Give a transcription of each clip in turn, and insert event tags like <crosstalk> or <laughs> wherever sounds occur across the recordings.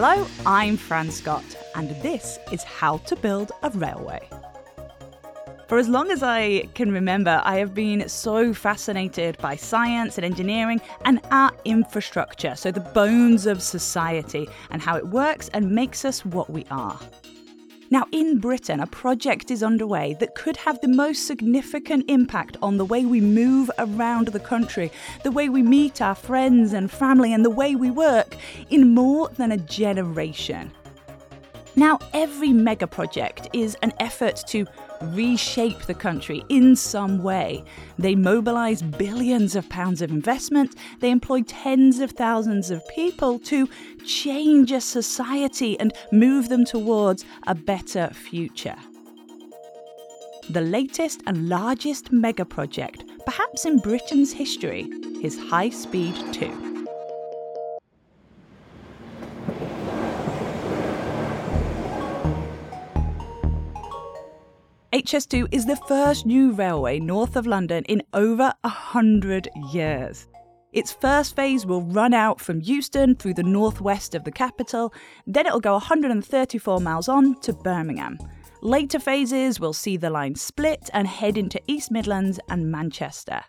Hello, I'm Fran Scott, and this is How to Build a Railway. For as long as I can remember, I have been so fascinated by science and engineering and our infrastructure, so the bones of society and how it works and makes us what we are. Now, in Britain, a project is underway that could have the most significant impact on the way we move around the country, the way we meet our friends and family, and the way we work in more than a generation. Now, every mega project is an effort to reshape the country in some way. They mobilise billions of pounds of investment, they employ tens of thousands of people to change a society and move them towards a better future. The latest and largest mega project, perhaps in Britain's history, is High Speed 2. HS2 is the first new railway north of London in over a hundred years. Its first phase will run out from Euston through the northwest of the capital, then it'll go 134 miles on to Birmingham. Later phases will see the line split and head into East Midlands and Manchester.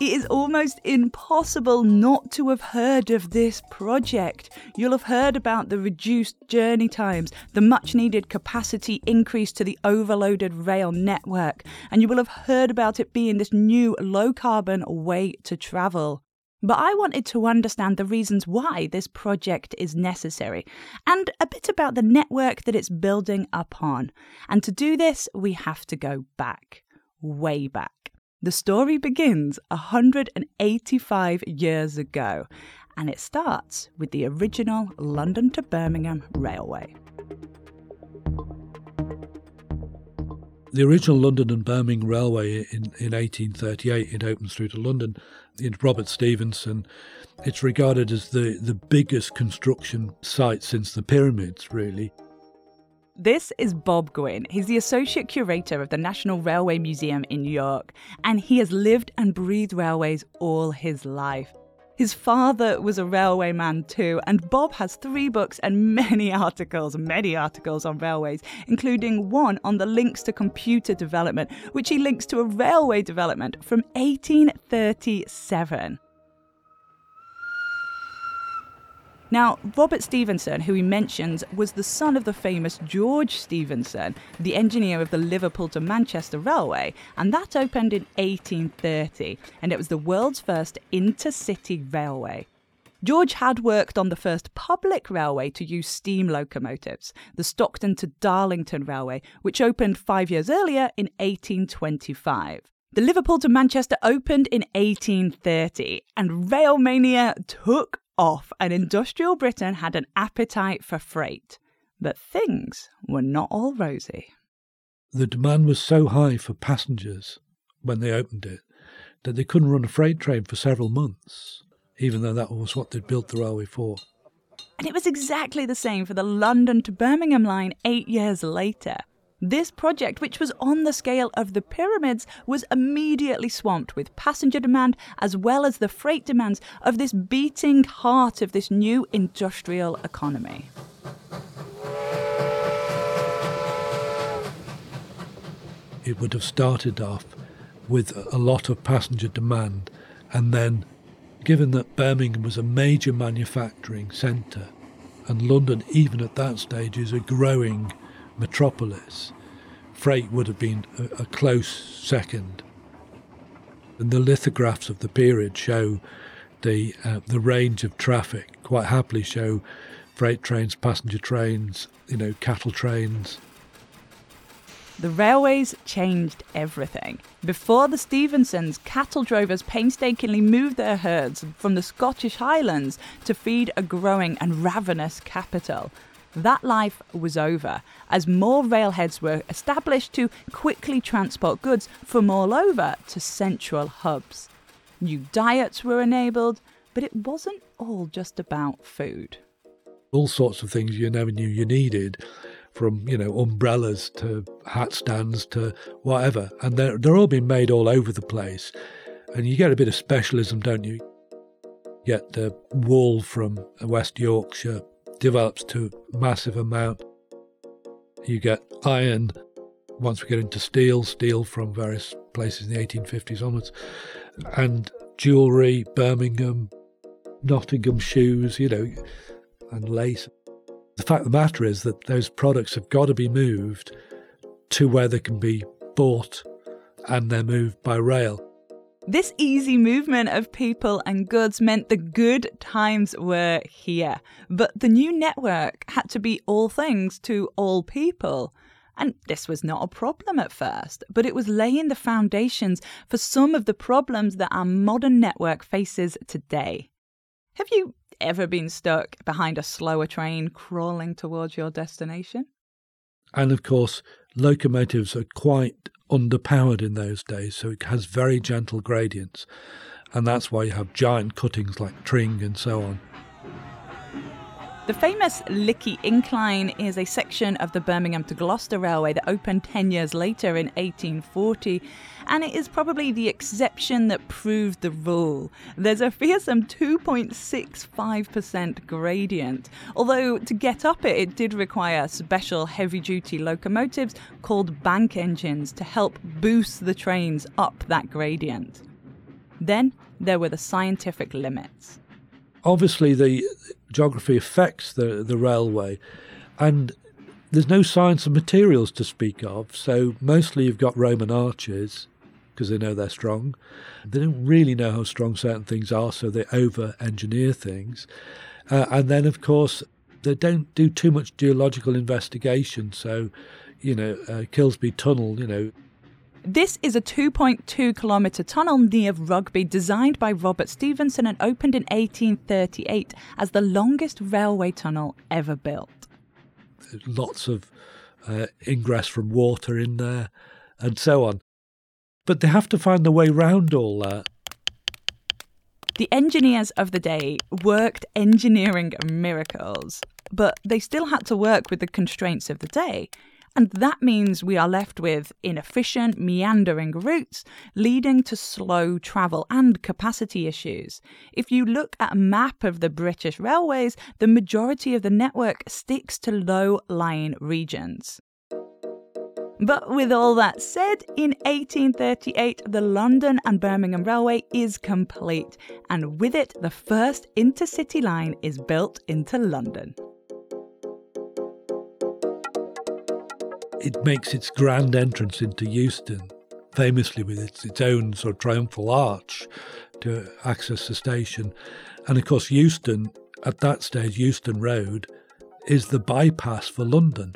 It is almost impossible not to have heard of this project. You'll have heard about the reduced journey times, the much needed capacity increase to the overloaded rail network, and you will have heard about it being this new low carbon way to travel. But I wanted to understand the reasons why this project is necessary and a bit about the network that it's building upon. And to do this, we have to go back, way back. The story begins 185 years ago, and it starts with the original London to Birmingham Railway. The original London and Birmingham Railway in, in 1838, it opens through to London. It's Robert Stephenson. It's regarded as the, the biggest construction site since the pyramids, really. This is Bob Gwynne. He's the Associate Curator of the National Railway Museum in New York, and he has lived and breathed railways all his life. His father was a railway man too, and Bob has three books and many <laughs> articles, many articles on railways, including one on the links to computer development, which he links to a railway development from 1837. Now, Robert Stephenson, who he mentions, was the son of the famous George Stephenson, the engineer of the Liverpool to Manchester Railway, and that opened in 1830, and it was the world's first intercity railway. George had worked on the first public railway to use steam locomotives, the Stockton to Darlington Railway, which opened five years earlier in 1825. The Liverpool to Manchester opened in 1830, and Railmania took off, and industrial Britain had an appetite for freight. But things were not all rosy. The demand was so high for passengers when they opened it that they couldn't run a freight train for several months, even though that was what they'd built the railway for. And it was exactly the same for the London to Birmingham line eight years later. This project, which was on the scale of the pyramids, was immediately swamped with passenger demand as well as the freight demands of this beating heart of this new industrial economy. It would have started off with a lot of passenger demand, and then, given that Birmingham was a major manufacturing centre, and London, even at that stage, is a growing metropolis, freight would have been a, a close second. And the lithographs of the period show the uh, the range of traffic. Quite happily show freight trains, passenger trains, you know, cattle trains. The railways changed everything. Before the Stephensons, cattle drovers painstakingly moved their herds from the Scottish Highlands to feed a growing and ravenous capital. That life was over as more railheads were established to quickly transport goods from all over to central hubs. New diets were enabled, but it wasn't all just about food. All sorts of things you never knew you needed, from you know umbrellas to hat stands to whatever, and they're they're all being made all over the place, and you get a bit of specialism, don't you? Get the wool from West Yorkshire, develops to massive amount. You get iron. Once we get into steel, steel from various places in the 1850s onwards, and jewellery, Birmingham, Nottingham shoes, you know, and lace. The fact of the matter is that those products have got to be moved to where they can be bought and they're moved by rail. This easy movement of people and goods meant the good times were here, but the new network had to be all things to all people. And this was not a problem at first, but it was laying the foundations for some of the problems that our modern network faces today. Have you ever been stuck behind a slower train crawling towards your destination? And of course, locomotives are quite underpowered in those days, so it has very gentle gradients. And that's why you have giant cuttings like Tring and so on. The famous Lickey Incline is a section of the Birmingham to Gloucester Railway that opened 10 years later in 1840, and it is probably the exception that proved the rule. There's a fearsome 2.65% gradient, although to get up it, it did require special heavy duty locomotives called bank engines to help boost the trains up that gradient. Then there were the scientific limits obviously the geography affects the, the railway, and there's no science of materials to speak of. So mostly you've got Roman arches because they know they're strong. They don't really know how strong certain things are, so they over engineer things. Uh, and then, of course, they don't do too much geological investigation. So, you know, uh, Tunnel, you know, this is a 2.2 kilometre tunnel near Rugby, designed by Robert Stephenson and opened in 1838 as the longest railway tunnel ever built. lots of uh, ingress from water in there and so on. But they have to find the way round all that. The engineers of the day worked engineering miracles, but they still had to work with the constraints of the day. And that means we are left with inefficient, meandering routes leading to slow travel and capacity issues. If you look at a map of the British railways, the majority of the network sticks to low lying regions. But with all that said, in 1838, the London and Birmingham Railway is complete, and with it, the first intercity line is built into London. It makes its grand entrance into Euston, famously with its, its own sort of triumphal arch to access the station. And of course, Euston, at that stage, Euston Road is the bypass for London.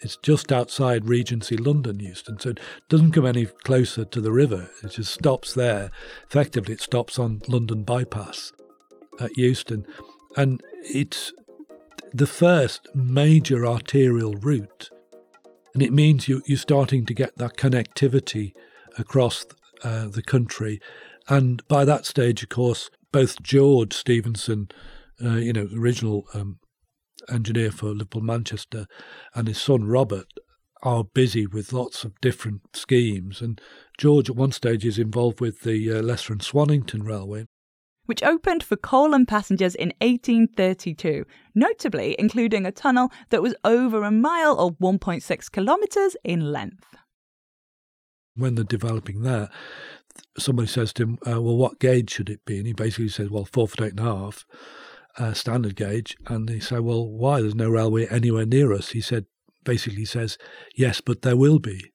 It's just outside Regency London, Euston, so it doesn't come any closer to the river. It just stops there. Effectively, it stops on London bypass at Euston. And it's the first major arterial route and it means you, you're starting to get that connectivity across uh, the country. And by that stage, of course, both George Stephenson, uh, you know, original um, engineer for Liverpool Manchester, and his son Robert are busy with lots of different schemes. And George, at one stage, is involved with the uh, Leicester and Swannington Railway which opened for coal and passengers in 1832, notably including a tunnel that was over a mile or 1.6 kilometres in length. When they're developing that, somebody says to him, uh, Well, what gauge should it be? And he basically says, Well, four foot eight and a half, uh, standard gauge. And they say, Well, why? There's no railway anywhere near us. He said, basically says, Yes, but there will be.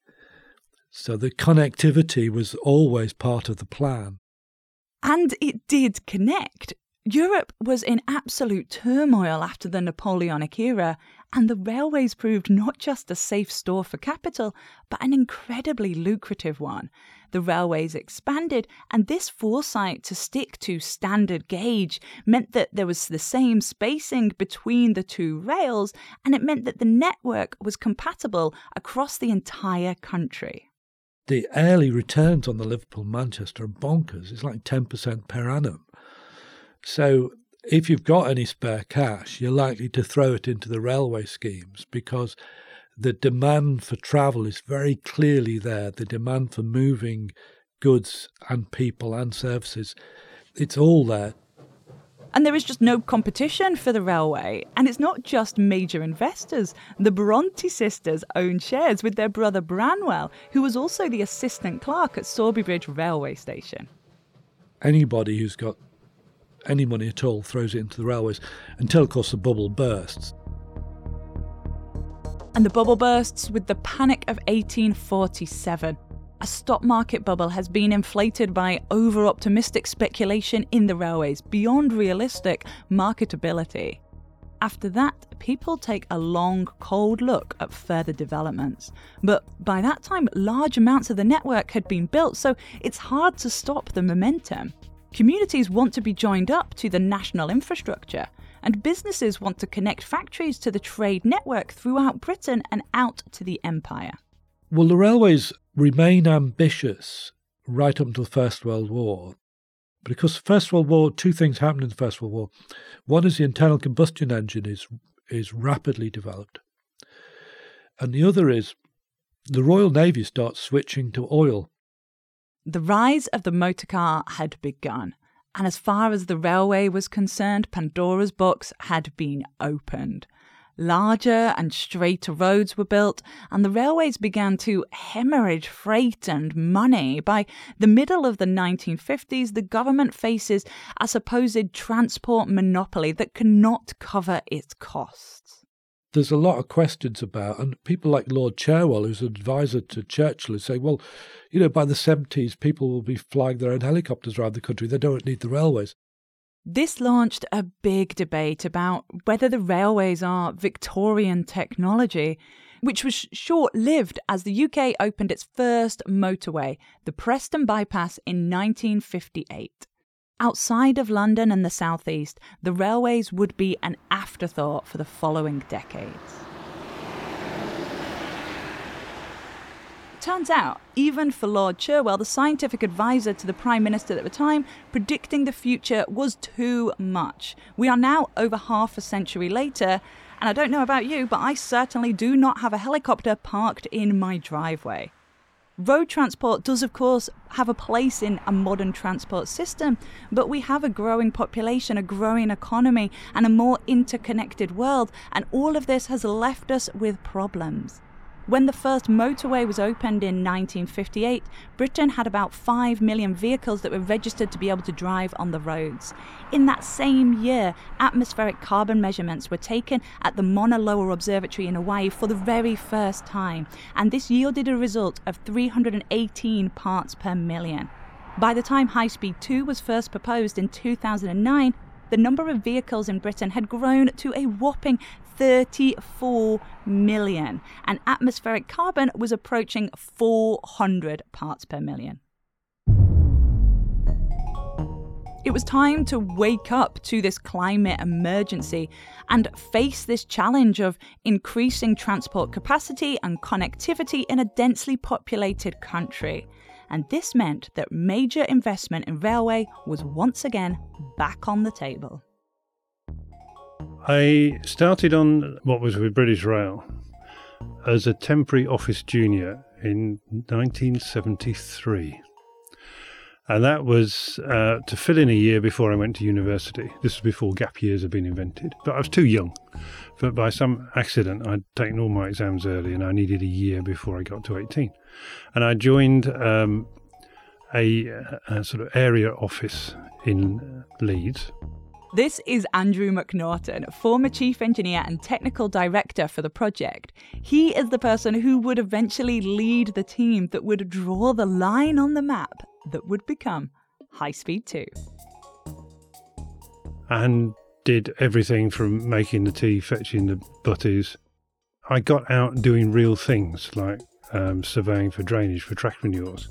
So the connectivity was always part of the plan. And it did connect. Europe was in absolute turmoil after the Napoleonic era, and the railways proved not just a safe store for capital, but an incredibly lucrative one. The railways expanded, and this foresight to stick to standard gauge meant that there was the same spacing between the two rails, and it meant that the network was compatible across the entire country the early returns on the Liverpool Manchester are bonkers. It's like 10% per annum. So if you've got any spare cash, you're likely to throw it into the railway schemes because the demand for travel is very clearly there. The demand for moving goods and people and services, it's all there. And there is just no competition for the railway. And it's not just major investors. The Bronte sisters own shares with their brother Branwell, who was also the assistant clerk at Sowerby Bridge railway station. Anybody who's got any money at all throws it into the railways until, of course, the bubble bursts. And the bubble bursts with the panic of 1847 a stock market bubble has been inflated by over optimistic speculation in the railways beyond realistic marketability. After that, people take a long, cold look at further developments. But by that time, large amounts of the network had been built, so it's hard to stop the momentum. Communities want to be joined up to the national infrastructure, and businesses want to connect factories to the trade network throughout Britain and out to the empire. Well, the railways remain ambitious right up until the First World War. Because the First World War, two things happened in the First World War. One is the internal combustion engine is is rapidly developed. And the other is the Royal Navy starts switching to oil. The rise of the motor car had begun, and as far as the railway was concerned, Pandora's box had been opened. Larger and straighter roads were built, and the railways began to hemorrhage freight and money. By the middle of the 1950s, the government faces a supposed transport monopoly that cannot cover its costs. There's a lot of questions about, and people like Lord Cherwell, who's an advisor to Churchill, is saying, well, you know, by the 70s, people will be flying their own helicopters around the country. They don't need the railways. This launched a big debate about whether the railways are Victorian technology, which was short lived as the UK opened its first motorway, the Preston Bypass, in 1958. Outside of London and the southeast, the railways would be an afterthought for the following decades. Turns out, even for Lord Cherwell, the scientific advisor to the Prime Minister at the time, predicting the future was too much. We are now over half a century later, and I don't know about you, but I certainly do not have a helicopter parked in my driveway. Road transport does, of course, have a place in a modern transport system, but we have a growing population, a growing economy, and a more interconnected world, and all of this has left us with problems. When the first motorway was opened in 1958, Britain had about 5 million vehicles that were registered to be able to drive on the roads. In that same year, atmospheric carbon measurements were taken at the Mauna Loa Observatory in Hawaii for the very first time, and this yielded a result of 318 parts per million. By the time High Speed 2 was first proposed in 2009, the number of vehicles in Britain had grown to a whopping 34 million, and atmospheric carbon was approaching 400 parts per million. It was time to wake up to this climate emergency and face this challenge of increasing transport capacity and connectivity in a densely populated country. And this meant that major investment in railway was once again back on the table. I started on what was with British Rail as a temporary office junior in 1973. And that was uh, to fill in a year before I went to university. This was before gap years had been invented. But I was too young. But by some accident, I'd taken all my exams early and I needed a year before I got to 18. And I joined um, a, a sort of area office in Leeds this is Andrew McNaughton, former chief engineer and technical director for the project. He is the person who would eventually lead the team that would draw the line on the map that would become High Speed 2. And did everything from making the tea, fetching the butties. I got out doing real things like um, surveying for drainage for track renewals.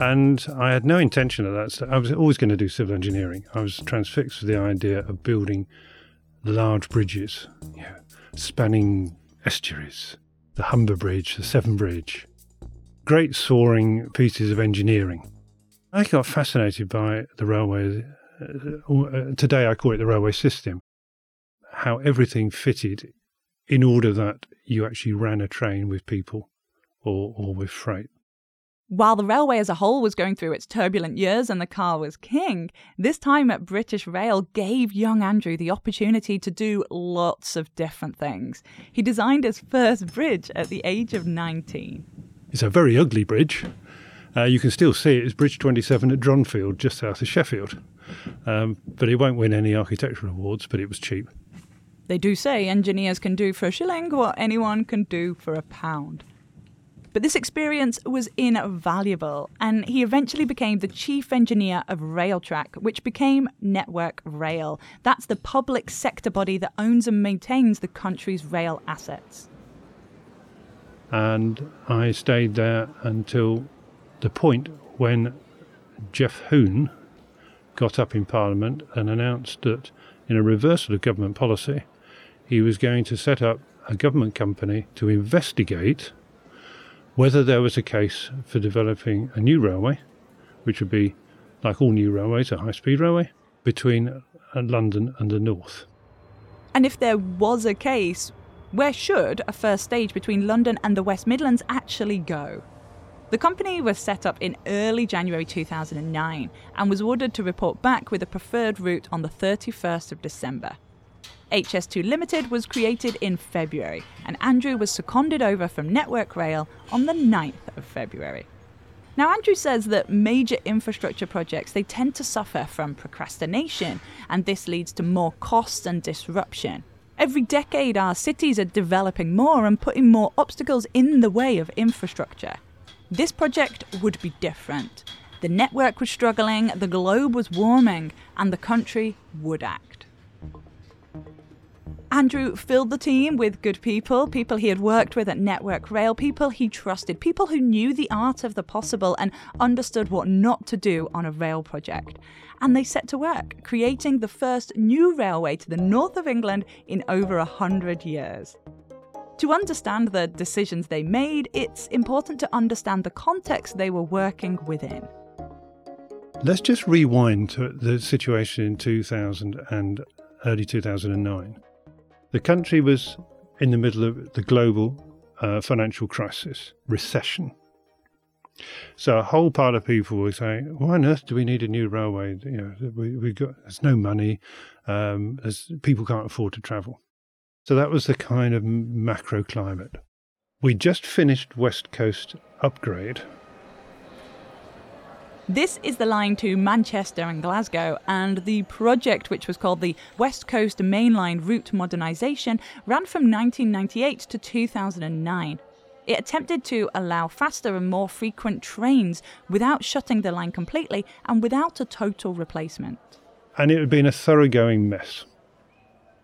And I had no intention of that. I was always going to do civil engineering. I was transfixed with the idea of building large bridges, spanning estuaries, the Humber Bridge, the Severn Bridge, great soaring pieces of engineering. I got fascinated by the railway. Uh, today I call it the railway system, how everything fitted in order that you actually ran a train with people or, or with freight. While the railway as a whole was going through its turbulent years and the car was king, this time at British Rail gave young Andrew the opportunity to do lots of different things. He designed his first bridge at the age of 19. It's a very ugly bridge. Uh, you can still see it as Bridge 27 at Dronfield, just south of Sheffield. Um, but it won't win any architectural awards, but it was cheap. They do say engineers can do for a shilling what anyone can do for a pound. But this experience was invaluable, and he eventually became the chief engineer of Railtrack, which became Network Rail. That's the public sector body that owns and maintains the country's rail assets. And I stayed there until the point when Geoff Hoon got up in Parliament and announced that, in a reversal of government policy, he was going to set up a government company to investigate whether there was a case for developing a new railway, which would be, like all new railways, a high speed railway, between uh, London and the north. And if there was a case, where should a first stage between London and the West Midlands actually go? The company was set up in early January 2009 and was ordered to report back with a preferred route on the 31st of December. HS2 Limited was created in February, and Andrew was seconded over from Network Rail on the 9th of February. Now Andrew says that major infrastructure projects they tend to suffer from procrastination and this leads to more costs and disruption. Every decade our cities are developing more and putting more obstacles in the way of infrastructure. This project would be different. The network was struggling, the globe was warming, and the country would act. Andrew filled the team with good people, people he had worked with at Network Rail, people he trusted, people who knew the art of the possible and understood what not to do on a rail project. And they set to work, creating the first new railway to the north of England in over a hundred years. To understand the decisions they made, it's important to understand the context they were working within. Let's just rewind to the situation in 2000 and early 2009. The country was in the middle of the global uh, financial crisis, recession. So a whole part of people were saying, "Why on earth do we need a new railway? You know, we we got there's no money, um, as people can't afford to travel." So that was the kind of macro climate. We just finished West Coast upgrade, this is the line to Manchester and Glasgow, and the project, which was called the West Coast Mainline Route Modernisation, ran from 1998 to 2009. It attempted to allow faster and more frequent trains without shutting the line completely and without a total replacement. And it had been a thoroughgoing mess.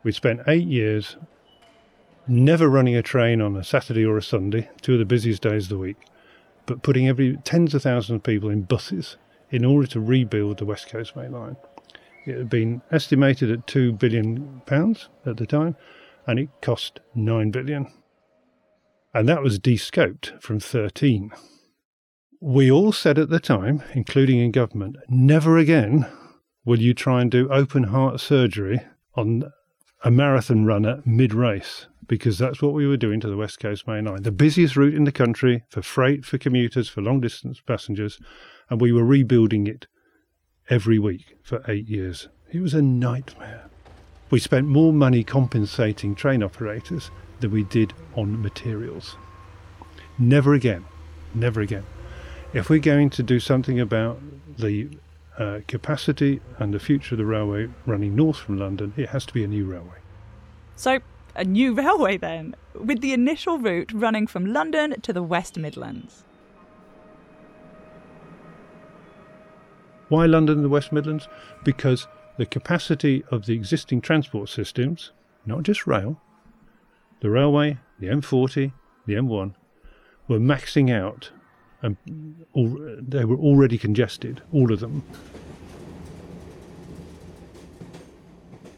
We spent eight years never running a train on a Saturday or a Sunday, two of the busiest days of the week but putting every tens of thousands of people in buses in order to rebuild the West Coast Main Line. It had been estimated at two billion pounds at the time, and it cost nine billion. And that was de-scoped from 13. We all said at the time, including in government, never again will you try and do open heart surgery on a marathon runner mid race because that's what we were doing to the West Coast Main Line, the busiest route in the country for freight, for commuters, for long distance passengers, and we were rebuilding it every week for eight years. It was a nightmare. We spent more money compensating train operators than we did on materials. Never again. Never again. If we're going to do something about the uh, capacity and the future of the railway running north from London, it has to be a new railway. So, a new railway then, with the initial route running from London to the West Midlands. Why London and the West Midlands? Because the capacity of the existing transport systems, not just rail, the railway, the M40, the M1, were maxing out and they were already congested, all of them.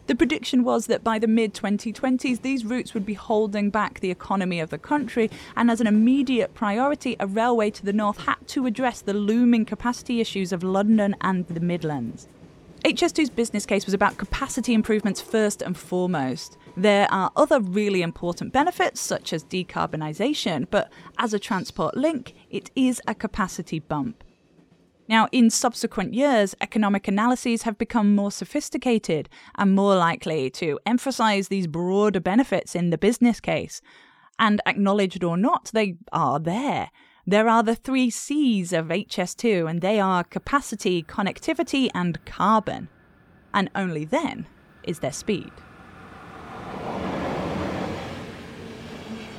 The prediction was that by the mid 2020s, these routes would be holding back the economy of the country, and as an immediate priority, a railway to the north had to address the looming capacity issues of London and the Midlands. HS2's business case was about capacity improvements first and foremost. There are other really important benefits, such as decarbonisation, but as a transport link, it is a capacity bump. Now, in subsequent years, economic analyses have become more sophisticated and more likely to emphasize these broader benefits in the business case. And acknowledged or not, they are there. There are the three C's of HS2, and they are capacity, connectivity, and carbon. And only then is there speed.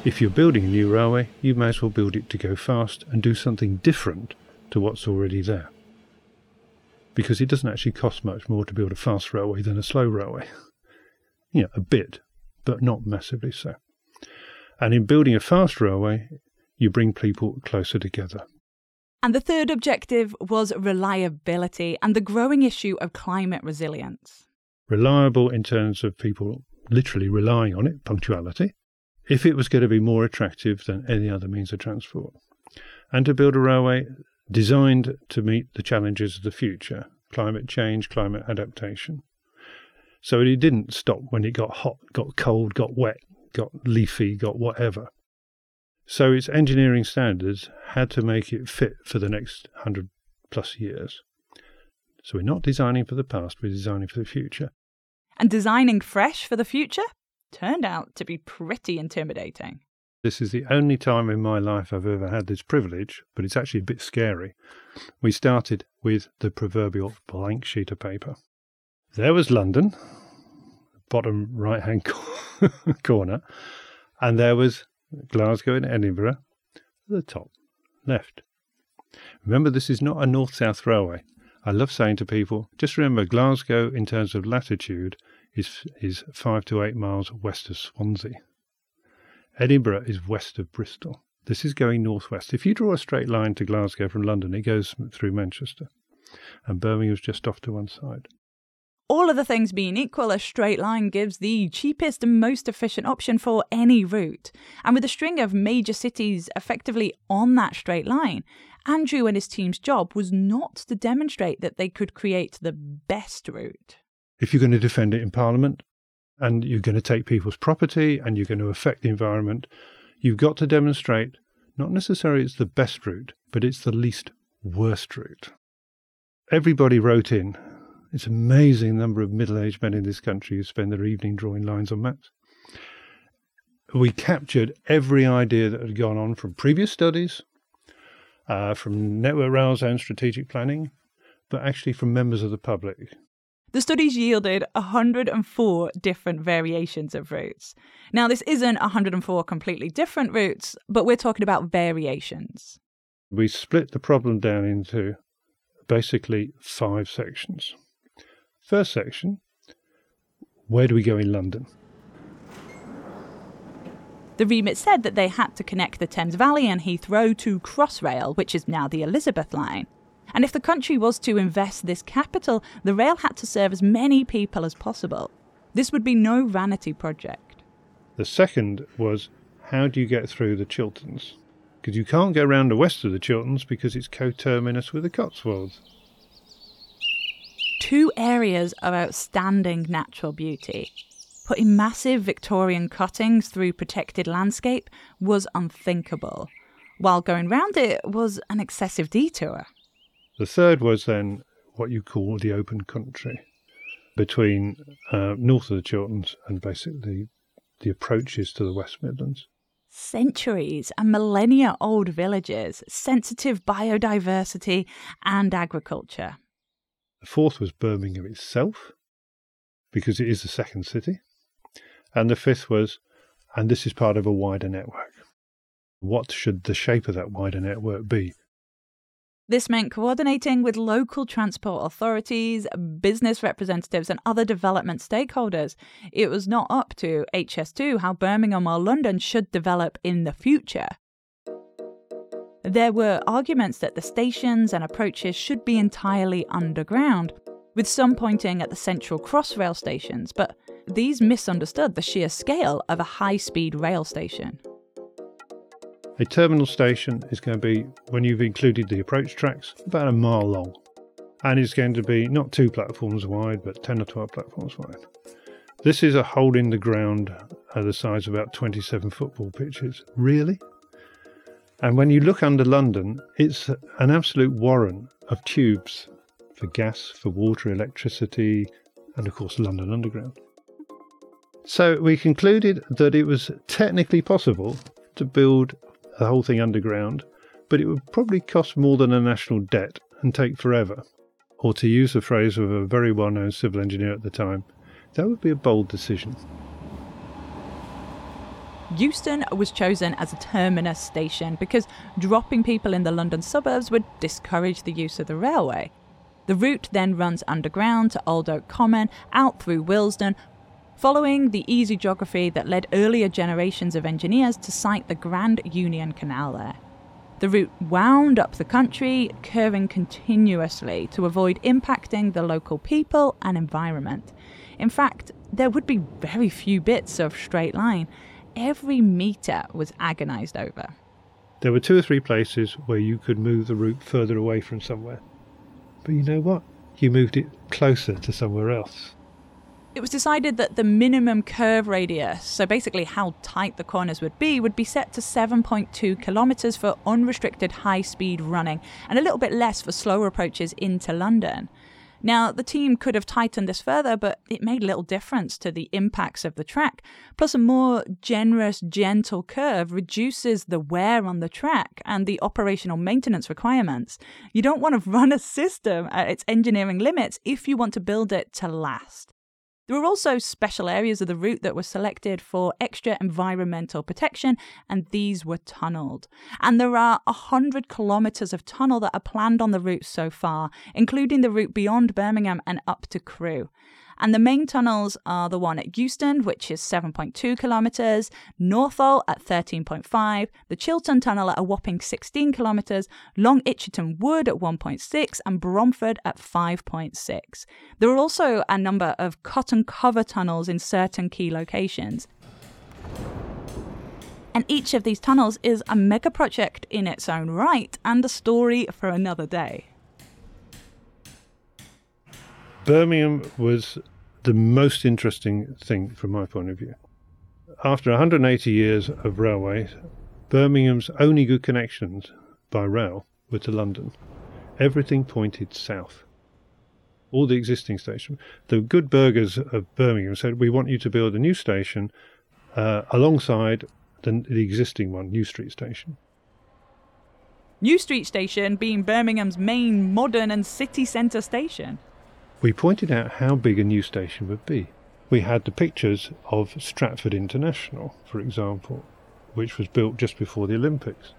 If you're building a new railway, you may as well build it to go fast and do something different to what's already there. Because it doesn't actually cost much more to build a fast railway than a slow railway. <laughs> you know, a bit, but not massively so. And in building a fast railway, you bring people closer together. And the third objective was reliability and the growing issue of climate resilience. Reliable in terms of people literally relying on it, punctuality, if it was going to be more attractive than any other means of transport. And to build a railway designed to meet the challenges of the future climate change, climate adaptation. So it didn't stop when it got hot, got cold, got wet, got leafy, got whatever. So its engineering standards had to make it fit for the next 100 plus years. So we're not designing for the past, we're designing for the future. And designing fresh for the future turned out to be pretty intimidating. This is the only time in my life I've ever had this privilege, but it's actually a bit scary. We started with the proverbial blank sheet of paper. There was London, bottom right hand <laughs> corner, and there was Glasgow and Edinburgh the top left. Remember, this is not a north south railway. I love saying to people, just remember Glasgow, in terms of latitude, is, is five to eight miles west of Swansea. Edinburgh is west of Bristol. This is going northwest. If you draw a straight line to Glasgow from London, it goes through Manchester. And Birmingham's just off to one side. All other things being equal, a straight line gives the cheapest and most efficient option for any route. And with a string of major cities effectively on that straight line, Andrew and his team's job was not to demonstrate that they could create the best route. If you're going to defend it in Parliament, and you're going to take people's property and you're going to affect the environment, you've got to demonstrate not necessarily it's the best route, but it's the least worst route. Everybody wrote in. It's amazing number of middle aged men in this country who spend their evening drawing lines on maps. We captured every idea that had gone on from previous studies, uh, from Network Rail Zone strategic planning, but actually from members of the public. The studies yielded 104 different variations of routes. Now, this isn't 104 completely different routes, but we're talking about variations. We split the problem down into basically five sections. First section where do we go in London? The remit said that they had to connect the Thames Valley and Heathrow to Crossrail, which is now the Elizabeth line. And if the country was to invest this capital, the rail had to serve as many people as possible. This would be no vanity project. The second was how do you get through the Chilterns? Because you can't go around the west of the Chilterns because it's coterminous with the Cotswolds. Two areas of outstanding natural beauty. Putting massive Victorian cuttings through protected landscape was unthinkable, while going round it was an excessive detour. The third was then what you call the open country between uh, north of the Chilterns and basically the approaches to the West Midlands. Centuries and millennia old villages, sensitive biodiversity, and agriculture. The fourth was Birmingham itself, because it is the second city. And the fifth was, and this is part of a wider network. What should the shape of that wider network be? This meant coordinating with local transport authorities, business representatives, and other development stakeholders. It was not up to HS2 how Birmingham or London should develop in the future. There were arguments that the stations and approaches should be entirely underground, with some pointing at the central crossrail stations, but these misunderstood the sheer scale of a high speed rail station. A terminal station is going to be, when you've included the approach tracks, about a mile long. and it's going to be not two platforms wide, but 10 or 12 platforms wide. This is a hole in the ground uh, the size of about 27 football pitches. Really? And when you look under London, it's an absolute warren of tubes for gas, for water, electricity, and of course, London Underground. So we concluded that it was technically possible to build the whole thing underground, but it would probably cost more than a national debt and take forever. Or to use the phrase of a very well known civil engineer at the time, that would be a bold decision. Euston was chosen as a terminus station because dropping people in the London suburbs would discourage the use of the railway. The route then runs underground to Old Oak Common, out through Willesden, following the easy geography that led earlier generations of engineers to site the Grand Union Canal there. The route wound up the country, curving continuously to avoid impacting the local people and environment. In fact, there would be very few bits of straight line. Every metre was agonised over. There were two or three places where you could move the route further away from somewhere. But you know what? You moved it closer to somewhere else. It was decided that the minimum curve radius, so basically how tight the corners would be, would be set to 7.2 kilometres for unrestricted high speed running and a little bit less for slower approaches into London. Now, the team could have tightened this further, but it made little difference to the impacts of the track. Plus, a more generous, gentle curve reduces the wear on the track and the operational maintenance requirements. You don't want to <laughs> run a system at its engineering limits if you want to build it to last. There were also special areas of the route that were selected for extra environmental protection, and these were tunnelled. And there are 100 kilometres of tunnel that are planned on the route so far, including the route beyond Birmingham and up to Crewe. And the main tunnels are the one at Euston, which is 7.2 kilometres, Northolt at 13.5, the Chiltern Tunnel at a whopping 16 kilometres, Long Itchington Wood at 1.6, and Bromford at 5.6. There are also a number of cut and cover tunnels in certain key locations. And each of these tunnels is a mega project in its own right and a story for another day. Birmingham was the most interesting thing from my point of view. After 180 years of railways, Birmingham's only good connections by rail were to London. Everything pointed south. All the existing stations. The good burghers of Birmingham said, We want you to build a new station uh, alongside the, the existing one, New Street Station. New Street Station being Birmingham's main modern and city centre station. We pointed out how big a new station would be. We had the pictures of Stratford International, for example, which was built just before the Olympics.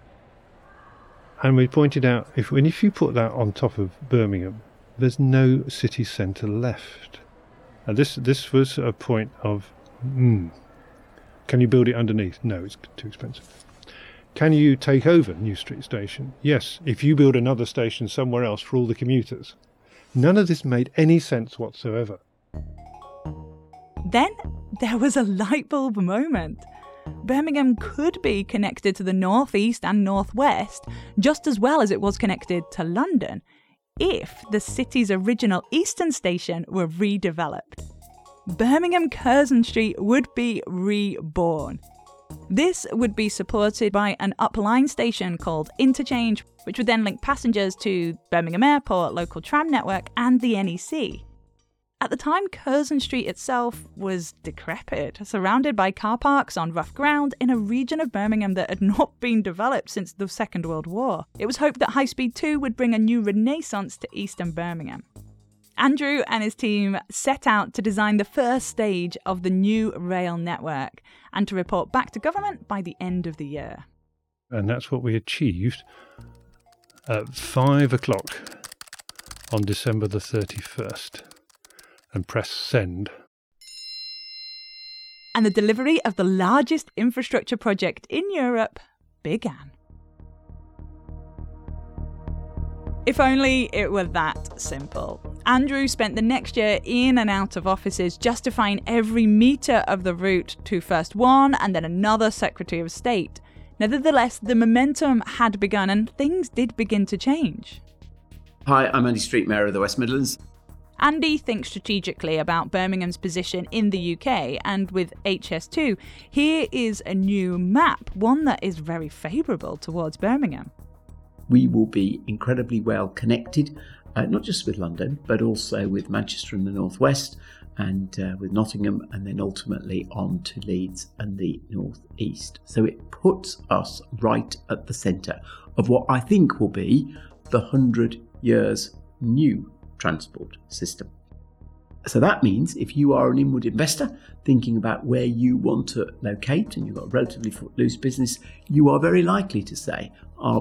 And we pointed out if when if you put that on top of Birmingham, there's no city centre left. And this this was a point of, hmm, can you build it underneath? No, it's too expensive. Can you take over New Street Station? Yes, if you build another station somewhere else for all the commuters. None of this made any sense whatsoever. Then there was a light bulb moment. Birmingham could be connected to the northeast and northwest just as well as it was connected to London if the city's original eastern station were redeveloped. Birmingham Curzon Street would be reborn. This would be supported by an upline station called Interchange, which would then link passengers to Birmingham Airport, local tram network, and the NEC. At the time, Curzon Street itself was decrepit, surrounded by car parks on rough ground in a region of Birmingham that had <laughs> not been developed since the Second World War. It was hoped that High Speed 2 would bring a new renaissance to eastern Birmingham. Andrew and his team set out to design the first stage of the new rail network and to report back to government by the end of the year. And that's what we achieved at five o'clock on December the 31st and press send. And the delivery of the largest infrastructure project in Europe began. If only it were that simple. Andrew spent the next year in and out of offices justifying every metre of the route to first one and then another Secretary of State. Nevertheless, the momentum had begun and things did begin to change. Hi, I'm Andy Street, Mayor of the West Midlands. Andy thinks strategically about Birmingham's position in the UK, and with HS2, here is a new map, one that is very favourable towards Birmingham. We will be incredibly well connected, uh, not just with London, but also with Manchester in the northwest and uh, with Nottingham, and then ultimately on to Leeds and the northeast. So it puts us right at the centre of what I think will be the 100 years new transport system. So that means if you are an inward investor thinking about where you want to locate and you've got a relatively loose business, you are very likely to say,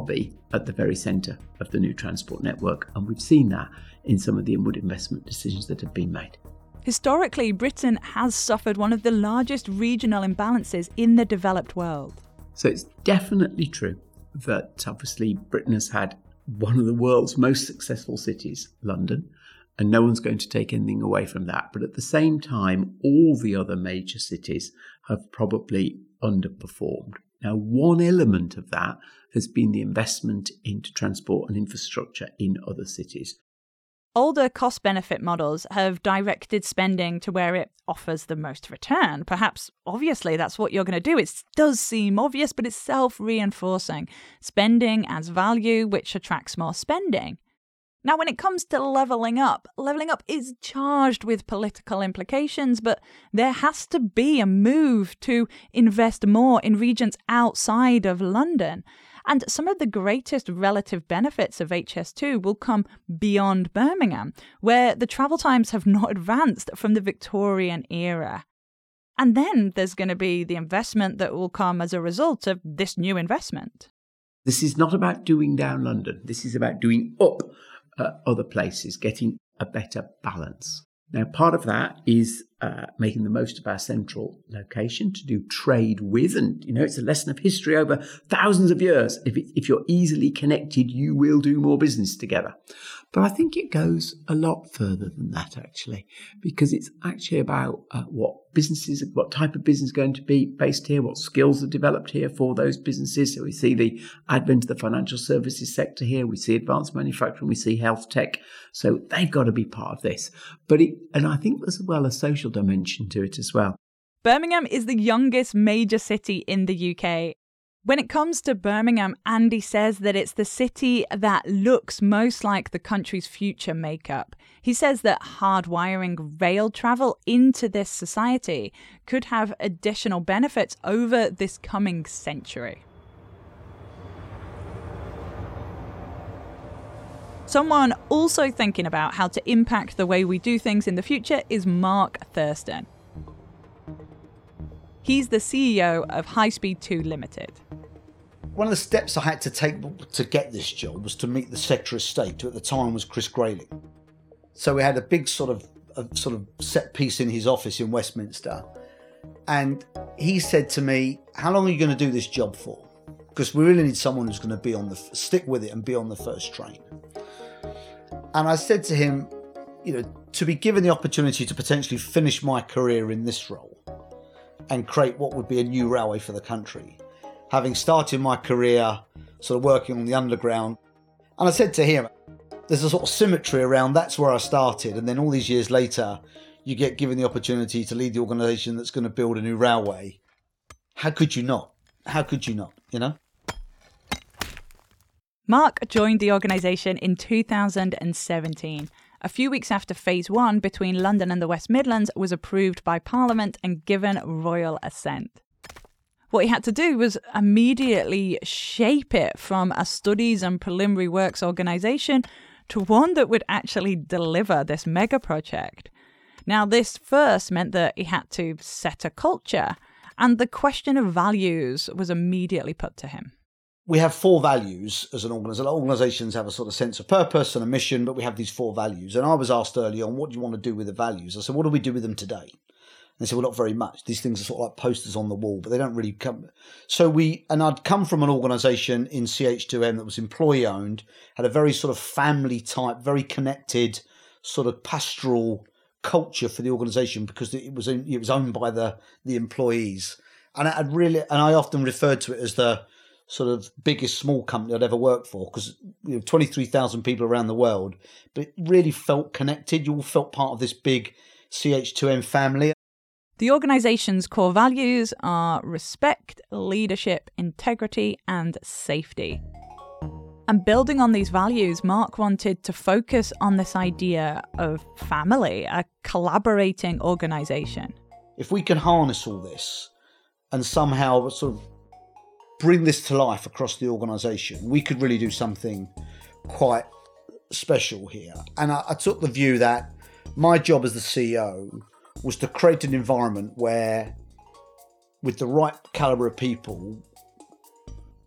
Be at the very centre of the new transport network. And we've seen that in some of the inward investment decisions that have been made. Historically, Britain has suffered one of the largest regional imbalances in the developed world. So it's definitely true that obviously Britain has had one of the world's most successful cities, London, and no one's going to take anything away from that. But at the same time, all the other major cities have probably underperformed. Now, one element of that has been the investment into transport and infrastructure in other cities. Older cost benefit models have directed spending to where it offers the most return. Perhaps, obviously, that's what you're going to do. It does seem obvious, but it's self reinforcing. Spending adds value, which attracts more spending. Now, when it comes to levelling up, levelling up is charged with political implications, but there has to be a move to invest more in regions outside of London. And some of the greatest relative benefits of HS2 will come beyond Birmingham, where the travel times have <laughs> not advanced from the Victorian era. And then there's going to be the investment that will come as a result of this new investment. This is not about doing down London. This is about doing up other places, getting a better balance. Now, part of that is uh, making the most of our central location to do trade with. And, you know, it's a lesson of history over thousands of years. If, it, if you're easily connected, you will do more business together. But I think it goes a lot further than that, actually, because it's actually about uh, what businesses, what type of business is going to be based here, what skills are developed here for those businesses. So we see the advent of the financial services sector here, we see advanced manufacturing, we see health tech. So they've got to be part of this. But it, and I think there's well a social dimension to it as well. Birmingham is the youngest major city in the UK when it comes to Birmingham, Andy says that it's the city that looks most like the country's future makeup. He says that hardwiring rail travel into this society could have additional benefits over this coming century. Someone also thinking about how to impact the way we do things in the future is Mark Thurston. He's the CEO of High Speed 2 Limited. One of the steps I had to take to get this job was to meet the Secretary of State, who at the time was Chris Grayling. So we had a big sort of a sort of set piece in his office in Westminster, and he said to me, "How long are you going to do this job for? Because we really need someone who's going to be on the stick with it and be on the first train." And I said to him, "You know, to be given the opportunity to potentially finish my career in this role." And create what would be a new railway for the country. Having started my career sort of working on the underground, and I said to him, there's a sort of symmetry around that's where I started, and then all these years later, you get given the opportunity to lead the organisation that's going to build a new railway. How could you not? How could you not? You know? Mark joined the organisation in 2017 a few weeks after Phase 1 between London and the West Midlands was approved by Parliament and given royal assent. What he had to do was immediately shape it from a studies and preliminary works organisation to one that would actually deliver this mega project. Now, this first meant that he had to set a culture, and the question of values was immediately put to him we have four values as an organization. Organizations have a sort of sense of purpose and a mission, but we have these four values. And I was asked early on, what do you want to do with the values? I said, what do we do with them today? And they said, well, not very much. These things are sort of like posters on the wall, but they don't really come. So we, and I'd come from an organization in CH2M that was employee owned, had a very sort of family type, very connected, sort of pastoral culture for the organization because it was it was owned by the the employees. And I had really, and I often referred to it as the sort of biggest small company I'd ever worked for because you know, 23,000 people around the world, but it really felt connected. You all felt part of this big CH2M family. The organization's core values are respect, leadership, integrity, and safety. And building on these values, Mark wanted to focus on this idea of family, a collaborating organisation. If we can harness all this and somehow sort of bring this to life across the organisation, we could really do something quite special here. And I, I took the view that my job as the CEO was to create an environment where, with the right caliber of people,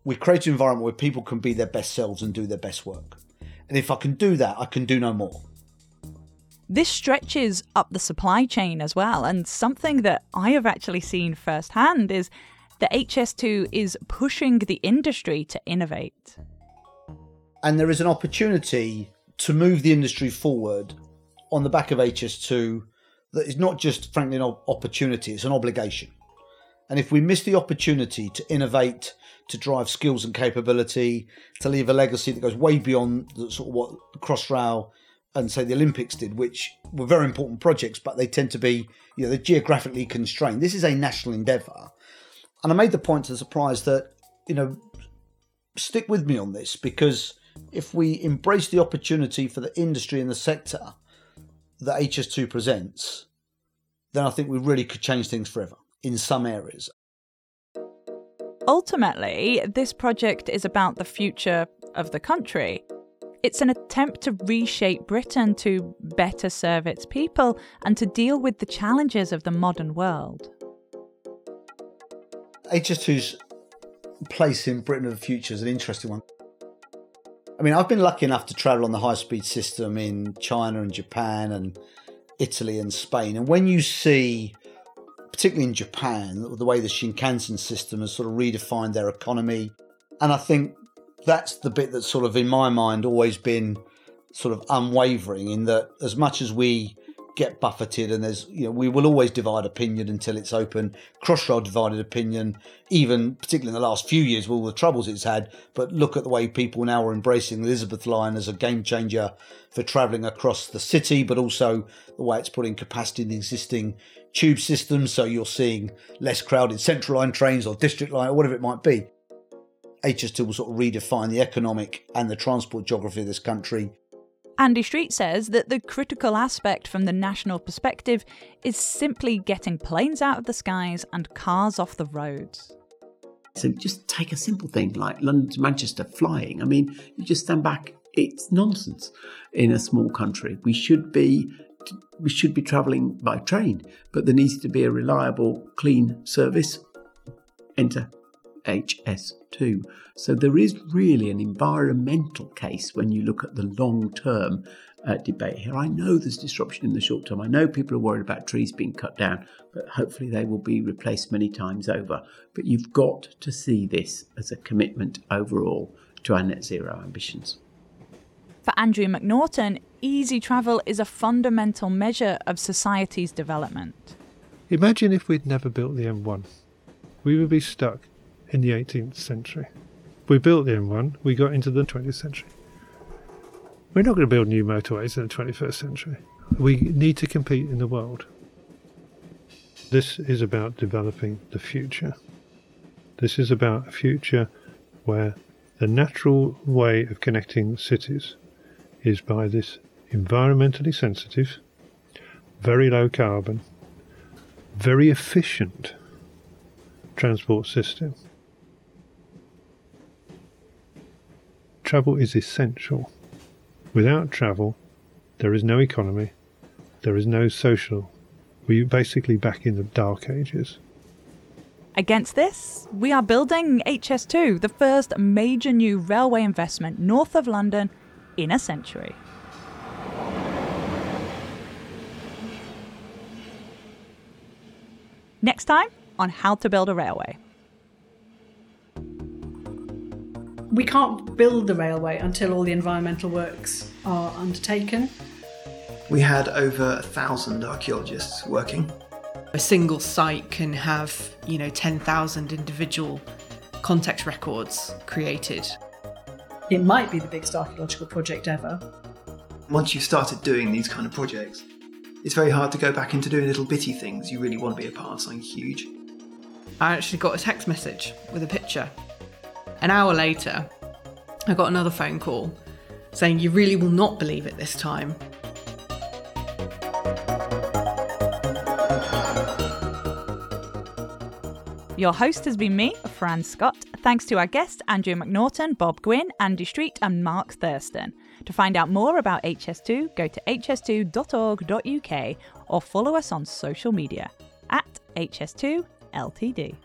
we create an environment where people can be their best selves and do their best work. And if I can do that, I can do no more. This stretches up the supply chain as well. And something that I have actually seen firsthand is that HS2 is pushing the industry to innovate. And there is an opportunity to move the industry forward on the back of HS2 that is not just, frankly, an opportunity, it's an obligation. And if we miss the opportunity to innovate, to drive skills and capability, to leave a legacy that goes way beyond the, sort of what Crossrail and say the Olympics did, which were very important projects, but they tend to be, you know, they're geographically constrained. This is a national endeavour. And I made the point to surprise that, you know, stick with me on this because if we embrace the opportunity for the industry and the sector that HS2 presents, then I think we really could change things forever in some areas. Ultimately, this project is about the future of the country. It's an attempt to reshape Britain to better serve its people and to deal with the challenges of the modern world. HS2's place in Britain of the future is an interesting one. I mean, I've been lucky enough to travel on the high speed system in China and Japan and Italy and Spain. And when you see particularly in Japan, the way the Shinkansen system has sort of redefined their economy. And I think that's the bit that's sort of, in my mind, always been sort of unwavering in that as much as we get buffeted and there's you know we will always divide opinion until it's open. Crossrail divided opinion even particularly in the last few years with all the troubles it's had. But look at the way people now are embracing the elizabeth line as a game changer for travelling across the city but also the way it's putting capacity in the existing tube systems so you're seeing less crowded central line trains or district line or whatever it might be. HS2 will sort of redefine the economic and the transport geography of this country Andy Street says that the critical aspect from the national perspective is simply getting planes out of the skies and cars off the roads. So just take a simple thing like London to Manchester flying. I mean, you just stand back, it's nonsense in a small country. We should be we should be travelling by train, but there needs to be a reliable, clean service. Enter HS2. So there is really an environmental case when you look at the long term uh, debate here. I know there's disruption in the short term. I know people are worried about trees being cut down, but hopefully they will be replaced many times over. But you've got to see this as a commitment overall to our net zero ambitions. For Andrew McNaughton, easy travel is a fundamental measure of society's development. Imagine if we'd never built the M1. We would be stuck in the 18th century. We built the M1, we got into the 20th century. We're not going to build new motorways in the 21st century. We need to compete in the world. This is about developing the future. This is about a future where the natural way of connecting cities is by this environmentally sensitive, very low carbon, very efficient transport system. Travel is essential. Without travel, there is no economy, there is no social. We're basically back in the dark ages. Against this, we are building HS2, the first major new railway investment north of London in a century. Next time on How to Build a Railway. We can't build the railway until all the environmental works are undertaken. We had over a thousand archaeologists working. A single site can have, you know, 10,000 individual context records created. It might be the biggest archaeological project ever. Once you've started doing these kind of projects, it's very hard to go back into doing little bitty things. You really want to be a part of something huge. I actually got a text message with a picture. An hour later, I got another phone call saying, You really will not believe it this time. Your host has been me, Fran Scott. Thanks to our guests Andrew McNaughton, Bob Gwynn, Andy Street, and Mark Thurston. To find out more about HS2, go to hs2.org.uk or follow us on social media at HS2 LTD.